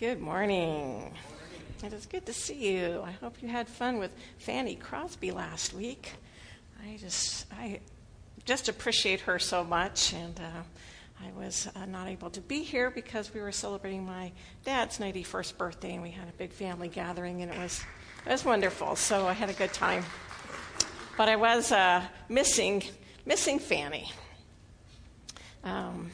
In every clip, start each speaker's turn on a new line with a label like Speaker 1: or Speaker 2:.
Speaker 1: Good morning. It is good to see you. I hope you had fun with Fanny Crosby last week. I just, I just appreciate her so much, and uh, I was uh, not able to be here because we were celebrating my dad's 91st birthday, and we had a big family gathering, and it was, it was wonderful. So I had a good time. But I was uh, missing, missing Fanny. Um,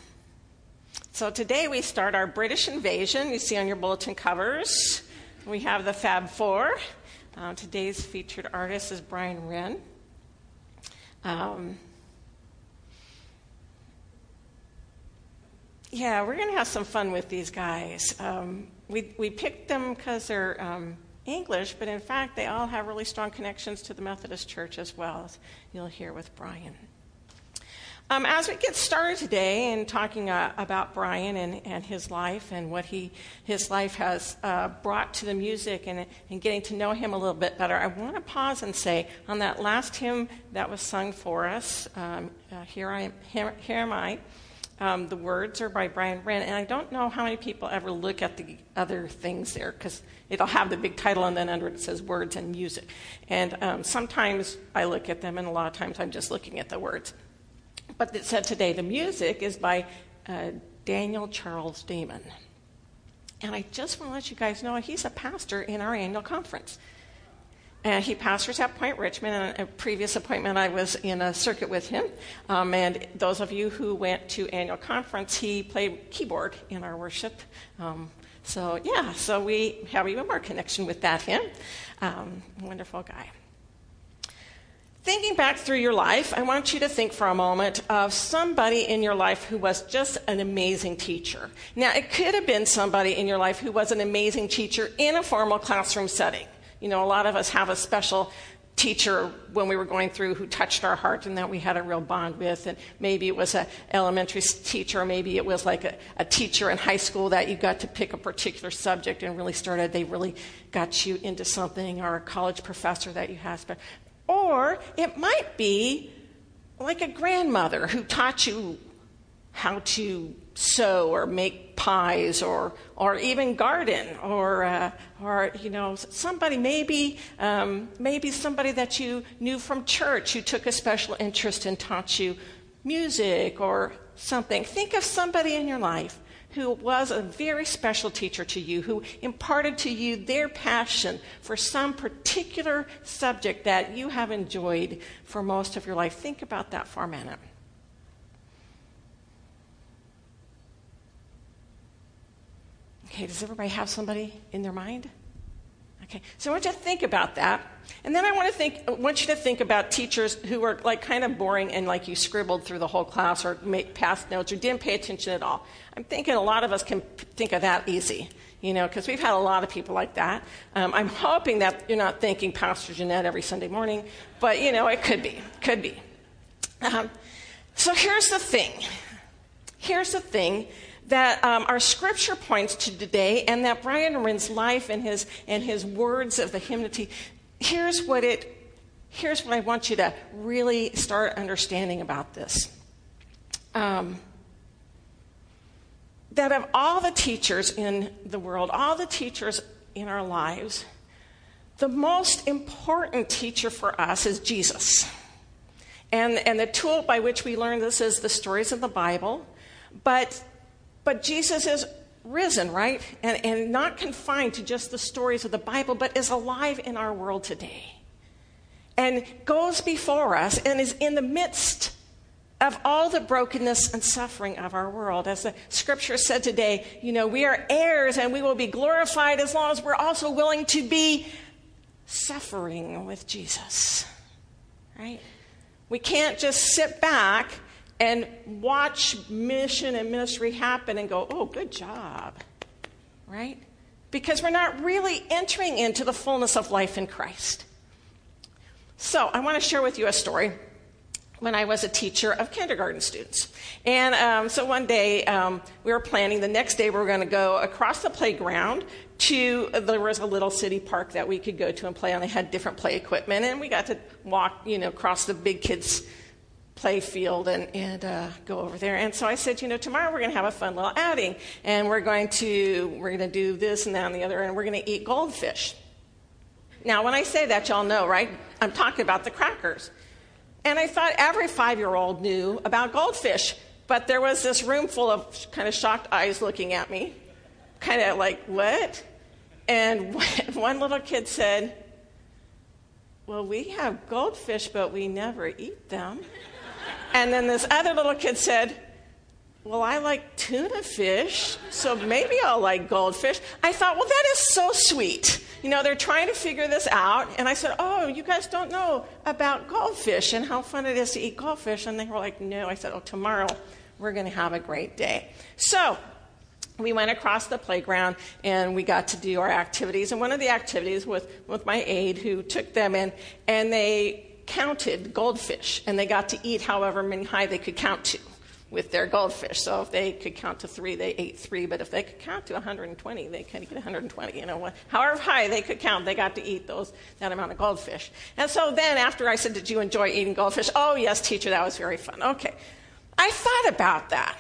Speaker 1: so today we start our British invasion. You see on your bulletin covers, we have the Fab Four. Uh, today's featured artist is Brian Wren. Um, yeah, we're going to have some fun with these guys. Um, we, we picked them because they're um, English, but in fact, they all have really strong connections to the Methodist Church as well, as you'll hear with Brian. Um, as we get started today and talking uh, about Brian and, and his life and what he, his life has uh, brought to the music and, and getting to know him a little bit better, I want to pause and say on that last hymn that was sung for us, um, uh, Here, I am, here, here Am I, um, the words are by Brian Wren, and I don't know how many people ever look at the other things there because it'll have the big title and then under it says words and music. And um, sometimes I look at them, and a lot of times I'm just looking at the words. But it said today the music is by uh, Daniel Charles Damon. And I just want to let you guys know he's a pastor in our annual conference. And he pastors at Point Richmond. And a previous appointment, I was in a circuit with him. Um, and those of you who went to annual conference, he played keyboard in our worship. Um, so yeah, so we have even more connection with that hymn. Um, wonderful guy. Thinking back through your life, I want you to think for a moment of somebody in your life who was just an amazing teacher. Now, it could have been somebody in your life who was an amazing teacher in a formal classroom setting. You know, a lot of us have a special teacher when we were going through who touched our heart and that we had a real bond with and maybe it was an elementary teacher maybe it was like a, a, teacher in high school that you got to pick a particular subject and really started they really got you into something or a college professor that you had or it might be like a grandmother who taught you how to sew or make pies or, or even garden or, uh, or you know somebody maybe um, maybe somebody that you knew from church who took a special interest and taught you music or something. Think of somebody in your life who was a very special teacher to you, who imparted to you their passion for some particular subject that you have enjoyed for most of your life. Think about that for a minute. Okay, does everybody have somebody in their mind? Okay, so I want you to think about that. And then I want, to think, I want you to think about teachers who are like kind of boring and like you scribbled through the whole class or made past notes or didn't pay attention at all. I'm thinking a lot of us can think of that easy, you know, because we've had a lot of people like that. Um, I'm hoping that you're not thinking Pastor Janette every Sunday morning, but you know, it could be, could be. Um, so here's the thing. Here's the thing that um, our scripture points to today and that Brian Wren's life and his, and his words of the hymnody, here's what it, here's what I want you to really start understanding about this. Um, that of all the teachers in the world, all the teachers in our lives, the most important teacher for us is Jesus. And, and the tool by which we learn this is the stories of the Bible. But but Jesus is risen, right? And, and not confined to just the stories of the Bible, but is alive in our world today. And goes before us and is in the midst of all the brokenness and suffering of our world. As the scripture said today, you know, we are heirs and we will be glorified as long as we're also willing to be suffering with Jesus. Right? We can't just sit back and watch mission and ministry happen and go, oh, good job, right? Because we're not really entering into the fullness of life in Christ. So, I want to share with you a story when I was a teacher of kindergarten students. And um, so one day um, we were planning, the next day we were going to go across the playground to, there was a little city park that we could go to and play on. They had different play equipment, and we got to walk, you know, across the big kids' play field and, and uh, go over there. And so I said, you know, tomorrow we're going to have a fun little outing, and we're going to we're going to do this and that and the other, and we're going to eat goldfish. Now, when I say that, y'all know, right? I'm talking about the crackers. And I thought every five year old knew about goldfish, but there was this room full of kind of shocked eyes looking at me, kind of like, what? And one little kid said, Well, we have goldfish, but we never eat them. And then this other little kid said, Well, I like tuna fish, so maybe I'll like goldfish. I thought, Well, that is so sweet. You know, they're trying to figure this out. And I said, Oh, you guys don't know about goldfish and how fun it is to eat goldfish. And they were like, No. I said, Oh, tomorrow we're going to have a great day. So, we went across the playground and we got to do our activities. And one of the activities with, with my aide who took them in, and they counted goldfish, and they got to eat however many high they could count to with their goldfish. So if they could count to three, they ate three. But if they could count to 120, they could eat 120. You know, however high they could count, they got to eat those that amount of goldfish. And so then, after I said, "Did you enjoy eating goldfish?" Oh yes, teacher, that was very fun. Okay, I thought about that.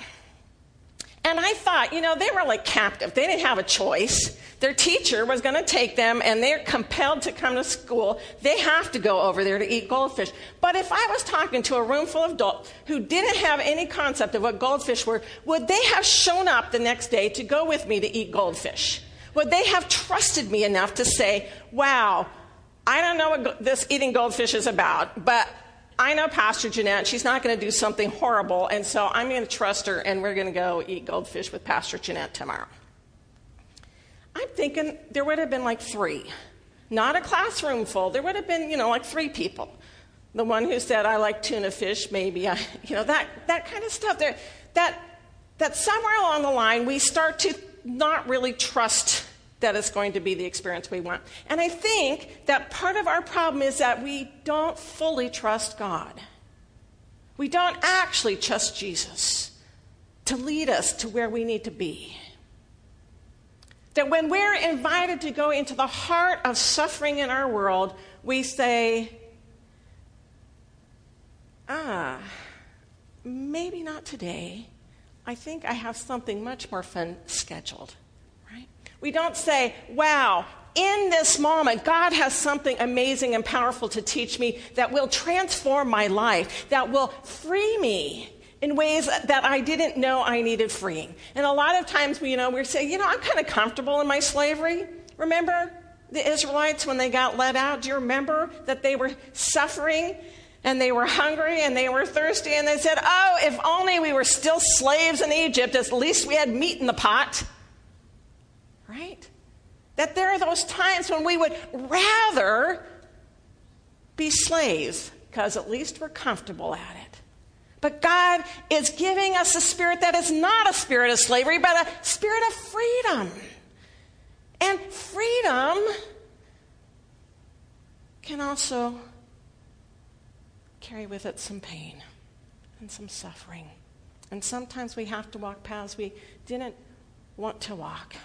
Speaker 1: And I thought, you know, they were like captive. They didn't have a choice. Their teacher was going to take them, and they're compelled to come to school. They have to go over there to eat goldfish. But if I was talking to a room full of adults who didn't have any concept of what goldfish were, would they have shown up the next day to go with me to eat goldfish? Would they have trusted me enough to say, wow, I don't know what this eating goldfish is about, but I know Pastor Janette, she's not going to do something horrible, and so I'm going to trust her, and we're going to go eat goldfish with Pastor Janette tomorrow. I'm thinking there would have been like three, not a classroom full. There would have been, you know, like three people. The one who said, I like tuna fish, maybe, I, you know, that, that kind of stuff. There, that, that somewhere along the line, we start to not really trust that it's going to be the experience we want. And I think that part of our problem is that we don't fully trust God. We don't actually trust Jesus to lead us to where we need to be. That when we're invited to go into the heart of suffering in our world, we say, ah, maybe not today. I think I have something much more fun scheduled. Right? We don't say, wow, in this moment, God has something amazing and powerful to teach me that will transform my life, that will free me in ways that I didn't know I needed freeing. And a lot of times, you know, we say, you know, I'm kind of comfortable in my slavery. Remember the Israelites when they got let out? Do you remember that they were suffering and they were hungry and they were thirsty and they said, oh, if only we were still slaves in Egypt, at least we had meat in the pot right? That there are those times when we would rather be slaves because at least we're comfortable at it. But God is giving us a spirit that is not a spirit of slavery, but a spirit of freedom. And freedom can also carry with it some pain and some suffering. And sometimes we have to walk paths we didn't want to walk.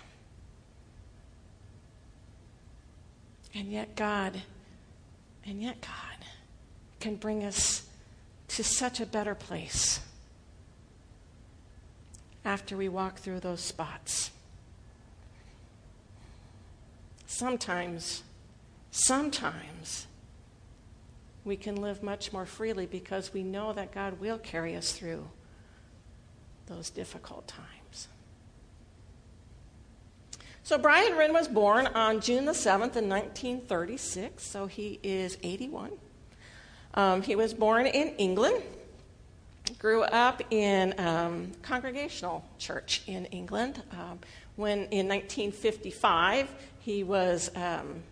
Speaker 1: And yet, God, and yet, God can bring us to such a better place after we walk through those spots. Sometimes, sometimes, we can live much more freely because we know that God will carry us through those difficult times. So Brian Wren was born on June the 7th in 1936, so he is 81. Um, he was born in England, grew up in um, Congregational Church in England. Um, when in 1955 he was um,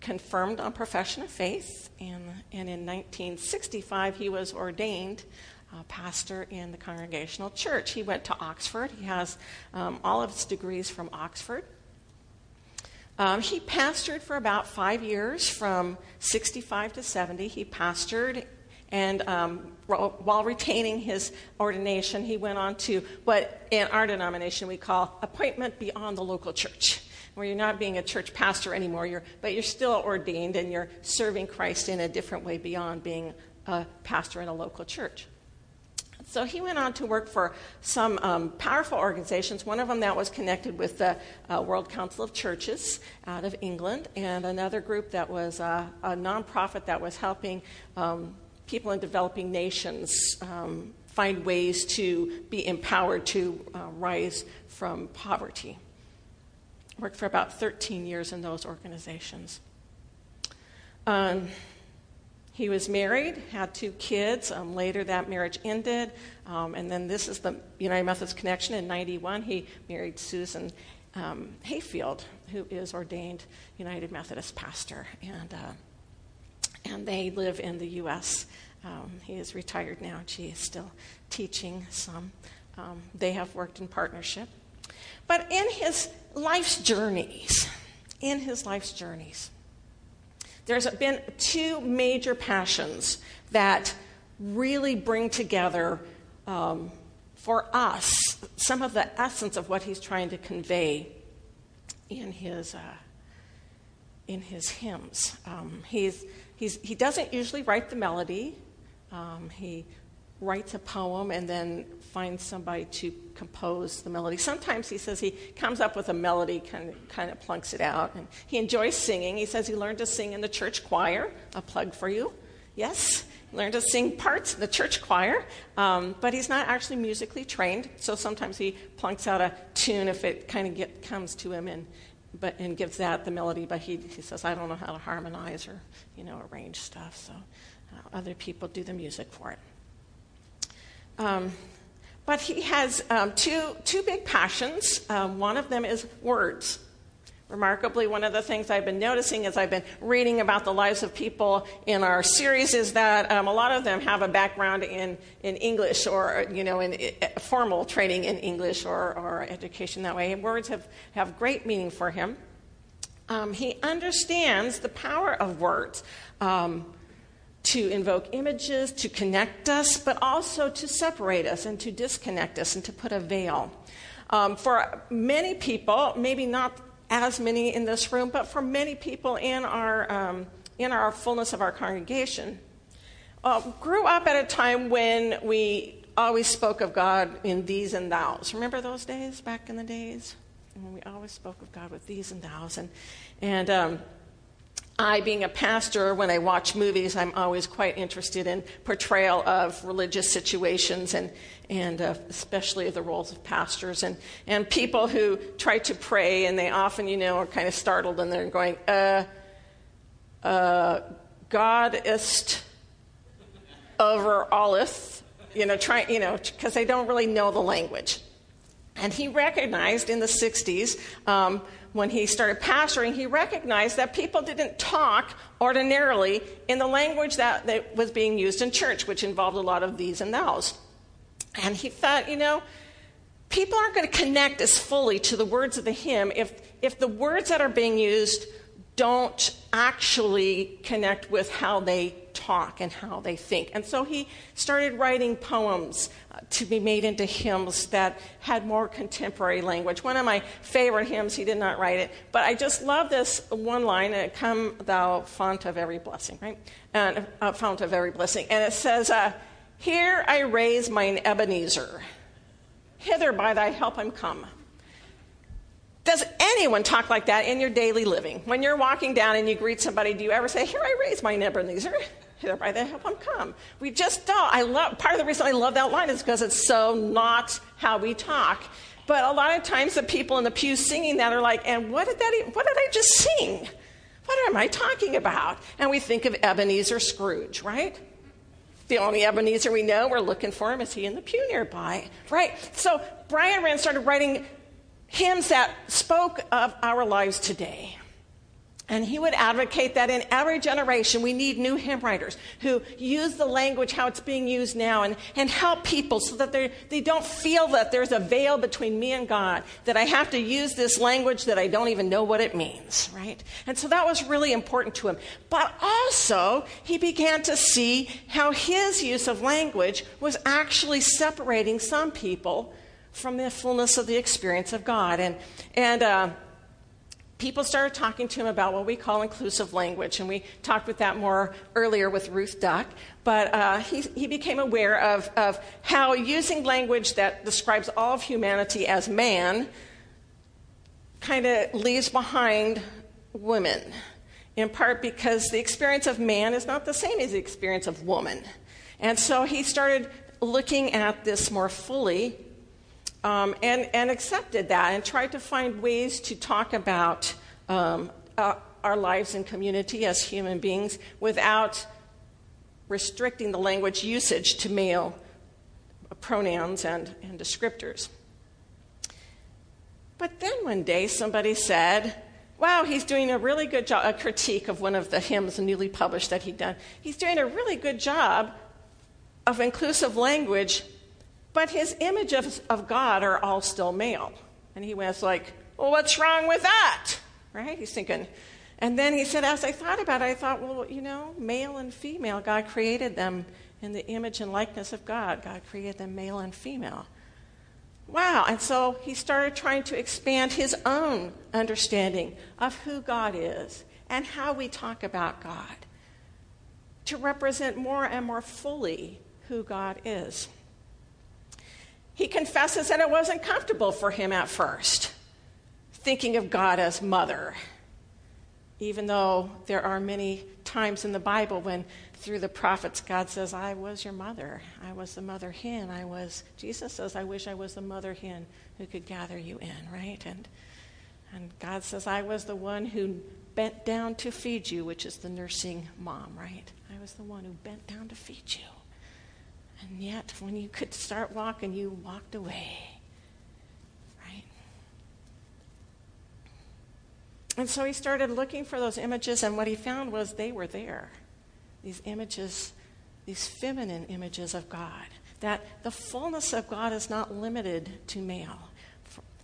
Speaker 1: confirmed on profession of faith, and, and in 1965 he was ordained uh, pastor in the Congregational Church. He went to Oxford. He has um, all of his degrees from Oxford. Um, he pastored for about five years, from 65 to 70. He pastored, and um, while retaining his ordination, he went on to what in our denomination we call appointment beyond the local church, where you're not being a church pastor anymore, you're, but you're still ordained and you're serving Christ in a different way beyond being a pastor in a local church. So he went on to work for some um, powerful organizations, one of them that was connected with the uh, World Council of Churches out of England, and another group that was uh, a nonprofit that was helping um, people in developing nations um, find ways to be empowered to uh, rise from poverty. Worked for about 13 years in those organizations. Um, he was married, had two kids. Um, later, that marriage ended. Um, and then this is the United Methodist connection. In 91, he married Susan um, Heafield, who is ordained United Methodist pastor. And, uh, and they live in the U.S. Um, he is retired now. She is still teaching some. Um, they have worked in partnership. But in his life's journeys, in his life's journeys, there's been two major passions that really bring together um, for us some of the essence of what he's trying to convey in his, uh, in his hymns. Um, he's, he's, he doesn't usually write the melody, um, he writes a poem and then finds somebody to compose the melody. Sometimes he says he comes up with a melody, kind of, kind of plunks it out. And he enjoys singing. He says he learned to sing in the church choir. A plug for you. Yes, learned to sing parts in the church choir, um, but he's not actually musically trained. So sometimes he plunks out a tune if it kind of get, comes to him and, but, and gives that the melody. But he, he says, I don't know how to harmonize or you know arrange stuff. So uh, other people do the music for it. Um, but he has um, two, two big passions. Um, one of them is words. Remarkably, one of the things I've been noticing as I've been reading about the lives of people in our series is that um, a lot of them have a background in, in English or, you know, in, in formal training in English or, or education that way. And words have, have great meaning for him. Um, he understands the power of words. Um, to invoke images, to connect us, but also to separate us and to disconnect us and to put a veil. Um, for many people, maybe not as many in this room, but for many people in our, um, in our fullness of our congregation, uh, grew up at a time when we always spoke of God in thees and thous. Remember those days back in the days? When we always spoke of God with thees and thous. And, and um, I, being a pastor, when I watch movies, I'm always quite interested in portrayal of religious situations and, and uh, especially the roles of pastors and, and people who try to pray and they often, you know, are kind of startled and they're going, uh, uh, God is over alleth, you know, trying, you know, because they don't really know the language. And he recognized in the 60s um, when he started pastoring, he recognized that people didn't talk ordinarily in the language that, that was being used in church, which involved a lot of thees and thous. And he thought, you know, people aren't going to connect as fully to the words of the hymn if, if the words that are being used don't actually connect with how they talk and how they think. And so he started writing poems uh, to be made into hymns that had more contemporary language. One of my favorite hymns, he did not write it, but I just love this one line, uh, Come thou fount of every blessing, right? And uh, fount of every blessing. And it says, uh, Here I raise mine Ebenezer, hither by thy help I'm come. Does anyone talk like that in your daily living? When you're walking down and you greet somebody, do you ever say, Here I raise my Ebenezer? by the help I'm come. We just don't. I love part of the reason I love that line is because it's so not how we talk. But a lot of times the people in the pews singing that are like, and what did that even, what did I just sing? What am I talking about? And we think of Ebenezer Scrooge, right? The only Ebenezer we know, we're looking for him. Is he in the pew nearby? Right? So Brian Wren started writing hymns that spoke of our lives today. And he would advocate that in every generation we need new hymn writers who use the language how it's being used now and, and help people so that they don't feel that there's a veil between me and God, that I have to use this language that I don't even know what it means, right? And so that was really important to him. But also, he began to see how his use of language was actually separating some people from the fullness of the experience of God. And, and, uh, people started talking to him about what we call inclusive language, and we talked with that more earlier with Ruth Duck. But uh, he, he became aware of, of how using language that describes all of humanity as man kind of leaves behind women, in part because the experience of man is not the same as the experience of woman. And so he started looking at this more fully um, and, and accepted that and tried to find ways to talk about um, uh, our lives in community as human beings without restricting the language usage to male pronouns and, and descriptors. But then one day somebody said, Wow, he's doing a really good job, a critique of one of the hymns newly published that he'd done. He's doing a really good job of inclusive language, but his image of, of God are all still male. And he was like, Well, what's wrong with that? Right? He's thinking. And then he said, As I thought about it, I thought, Well, you know, male and female, God created them in the image and likeness of God. God created them male and female. Wow. And so he started trying to expand his own understanding of who God is and how we talk about God to represent more and more fully who God is. He confesses that it wasn't comfortable for him at first, thinking of God as mother, even though there are many times in the Bible when through the prophets, God says, I was your mother. I was the mother hen. I was, Jesus says, I wish I was the mother hen who could gather you in, right? And, and God says, I was the one who bent down to feed you, which is the nursing mom, right? I was the one who bent down to feed you. And yet, when you could start walking, you walked away, right? And so he started looking for those images, and what he found was they were there these images, these feminine images of God, that the fullness of God is not limited to male.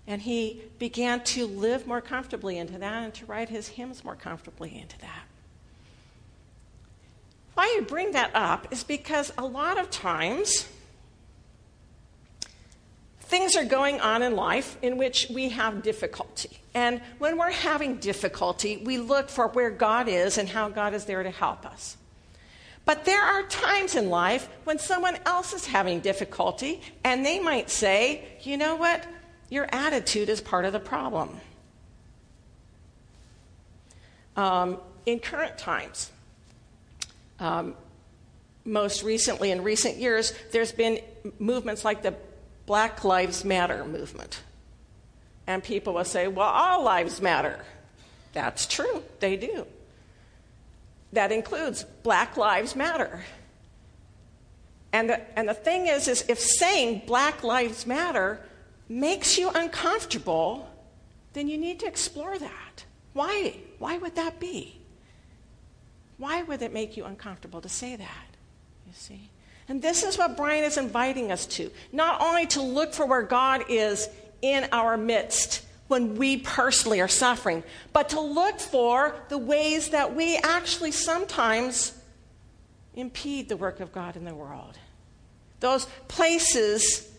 Speaker 1: And he began to live more comfortably into that and to write his hymns more comfortably into that. Why I bring that up is because a lot of times things are going on in life in which we have difficulty. And when we're having difficulty, we look for where God is and how God is there to help us. But there are times in life when someone else is having difficulty, and they might say, you know what? Your attitude is part of the problem. Um, in current times, Um, most recently in recent years, there's been movements like the Black Lives Matter movement. And people will say, well, all lives matter. That's true, they do that includes Black Lives Matter. And the, and the thing is, is if saying Black Lives Matter makes you uncomfortable, then you need to explore that. Why? Why would that be? Why would it make you uncomfortable to say that? You see? And this is what Brian is inviting us to not only to look for where God is in our midst when we personally are suffering, but to look for the ways that we actually sometimes impede the work of God in the world. Those places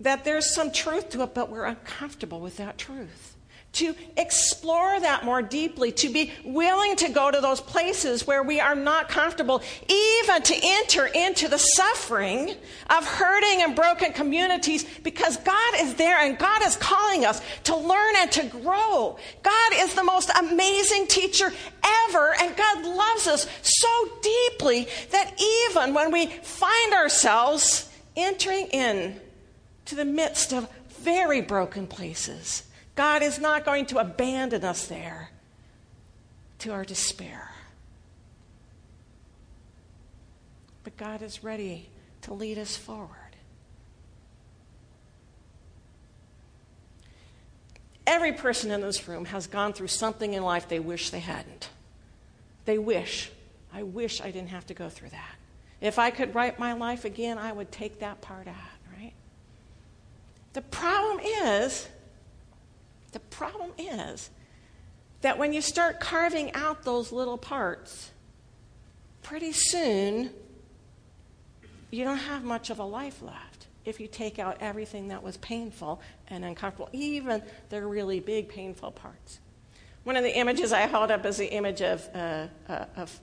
Speaker 1: that there's some truth to it, but we're uncomfortable with that truth to explore that more deeply, to be willing to go to those places where we are not comfortable, even to enter into the suffering of hurting and broken communities because God is there and God is calling us to learn and to grow. God is the most amazing teacher ever, and God loves us so deeply that even when we find ourselves entering in to the midst of very broken places, God is not going to abandon us there to our despair. But God is ready to lead us forward. Every person in this room has gone through something in life they wish they hadn't. They wish, I wish I didn't have to go through that. If I could write my life again, I would take that part out, right? The problem is, the problem is that when you start carving out those little parts, pretty soon you don't have much of a life left if you take out everything that was painful and uncomfortable, even the really big painful parts. One of the images I held up is the image of, uh, uh, of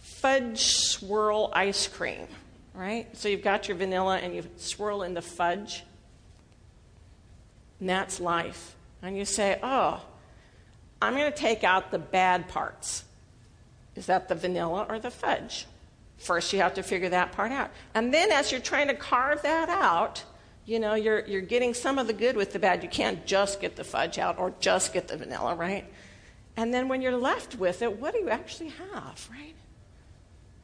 Speaker 1: fudge swirl ice cream, right? So you've got your vanilla and you swirl in the fudge. And that's life. And you say, oh, I'm going to take out the bad parts. Is that the vanilla or the fudge? First, you have to figure that part out. And then, as you're trying to carve that out, you know, you're, you're getting some of the good with the bad. You can't just get the fudge out or just get the vanilla, right? And then when you're left with it, what do you actually have, right?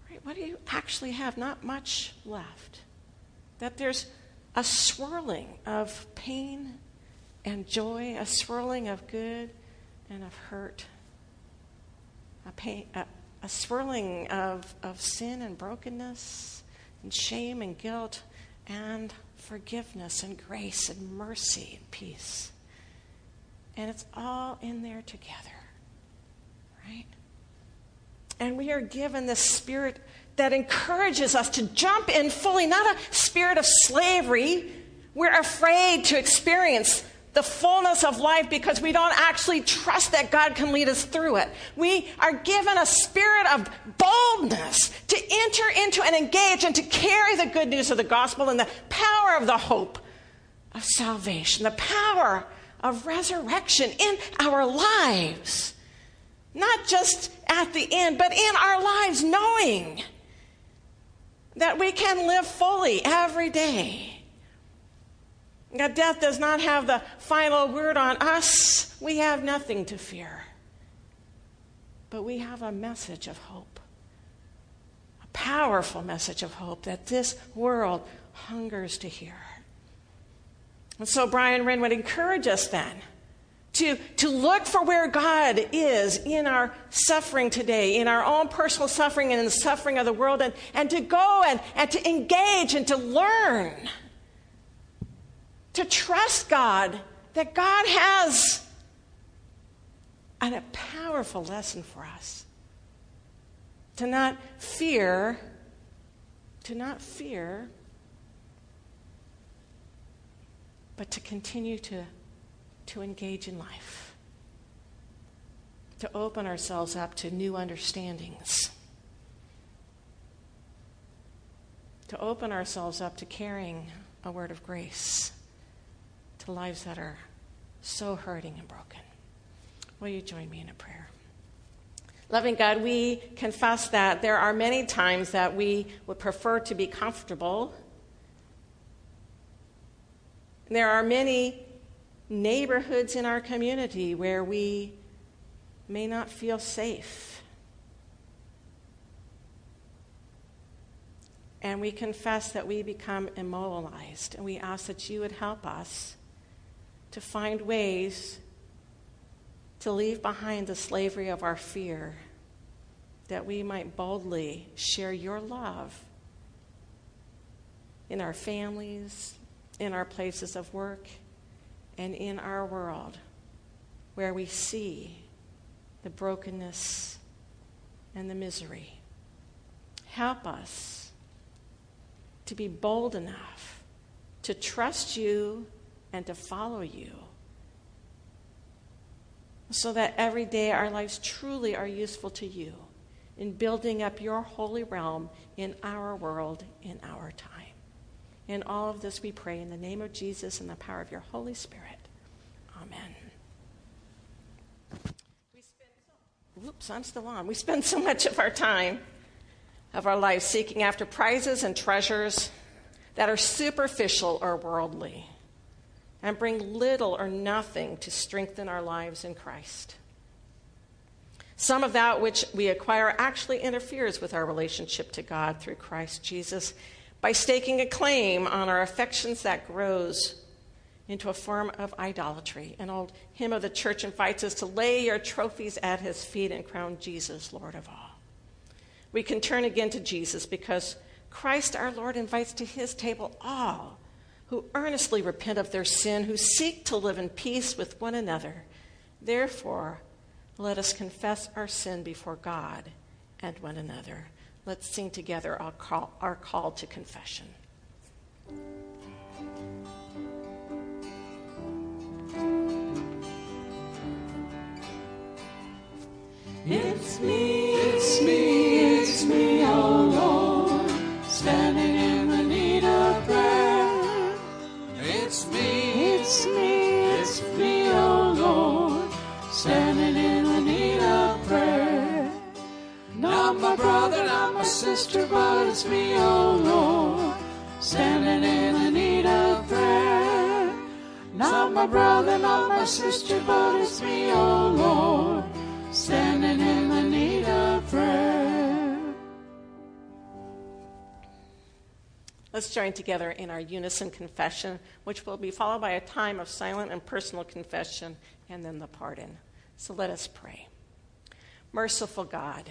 Speaker 1: Right? What do you actually have? Not much left. That there's a swirling of pain and joy, a swirling of good and of hurt, a, pain, a, a swirling of, of sin and brokenness and shame and guilt and forgiveness and grace and mercy and peace. And it's all in there together, right? And we are given this spirit that encourages us to jump in fully, not a spirit of slavery. We're afraid to experience the fullness of life because we don't actually trust that God can lead us through it. We are given a spirit of boldness to enter into and engage and to carry the good news of the gospel and the power of the hope of salvation, the power of resurrection in our lives. Not just at the end, but in our lives, knowing that we can live fully every day Death does not have the final word on us. We have nothing to fear. But we have a message of hope, a powerful message of hope that this world hungers to hear. And so Brian Wren would encourage us then to, to look for where God is in our suffering today, in our own personal suffering and in the suffering of the world, and, and to go and, and to engage and to learn to trust God, that God has and a powerful lesson for us. To not fear, to not fear, but to continue to, to engage in life, to open ourselves up to new understandings, to open ourselves up to carrying a word of grace to lives that are so hurting and broken. Will you join me in a prayer? Loving God, we confess that there are many times that we would prefer to be comfortable. There are many neighborhoods in our community where we may not feel safe. And we confess that we become immobilized, and we ask that you would help us to find ways to leave behind the slavery of our fear, that we might boldly share your love in our families, in our places of work, and in our world where we see the brokenness and the misery. Help us to be bold enough to trust you and to follow you. So that every day our lives truly are useful to you in building up your holy realm in our world, in our time. In all of this we pray in the name of Jesus and the power of your Holy Spirit. Amen. We spend so, oops, I'm still on. We spend so much of our time, of our lives, seeking after prizes and treasures that are superficial or worldly and bring little or nothing to strengthen our lives in Christ. Some of that which we acquire actually interferes with our relationship to God through Christ Jesus by staking a claim on our affections that grows into a form of idolatry. An old hymn of the church invites us to lay your trophies at his feet and crown Jesus Lord of all. We can turn again to Jesus because Christ our Lord invites to his table all who earnestly repent of their sin, who seek to live in peace with one another. Therefore, let us confess our sin before God and one another. Let's sing together our call, our call to confession.
Speaker 2: It's me, sister, but it's me, oh Lord, standing in the need of prayer. Not my brother, not my sister, but it's me, oh Lord, standing in the need of prayer.
Speaker 1: Let's join together in our unison confession, which will be followed by a time of silent and personal confession and then the pardon. So let us pray. Merciful God,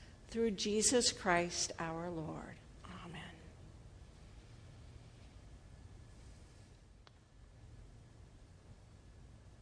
Speaker 1: through Jesus Christ our Lord.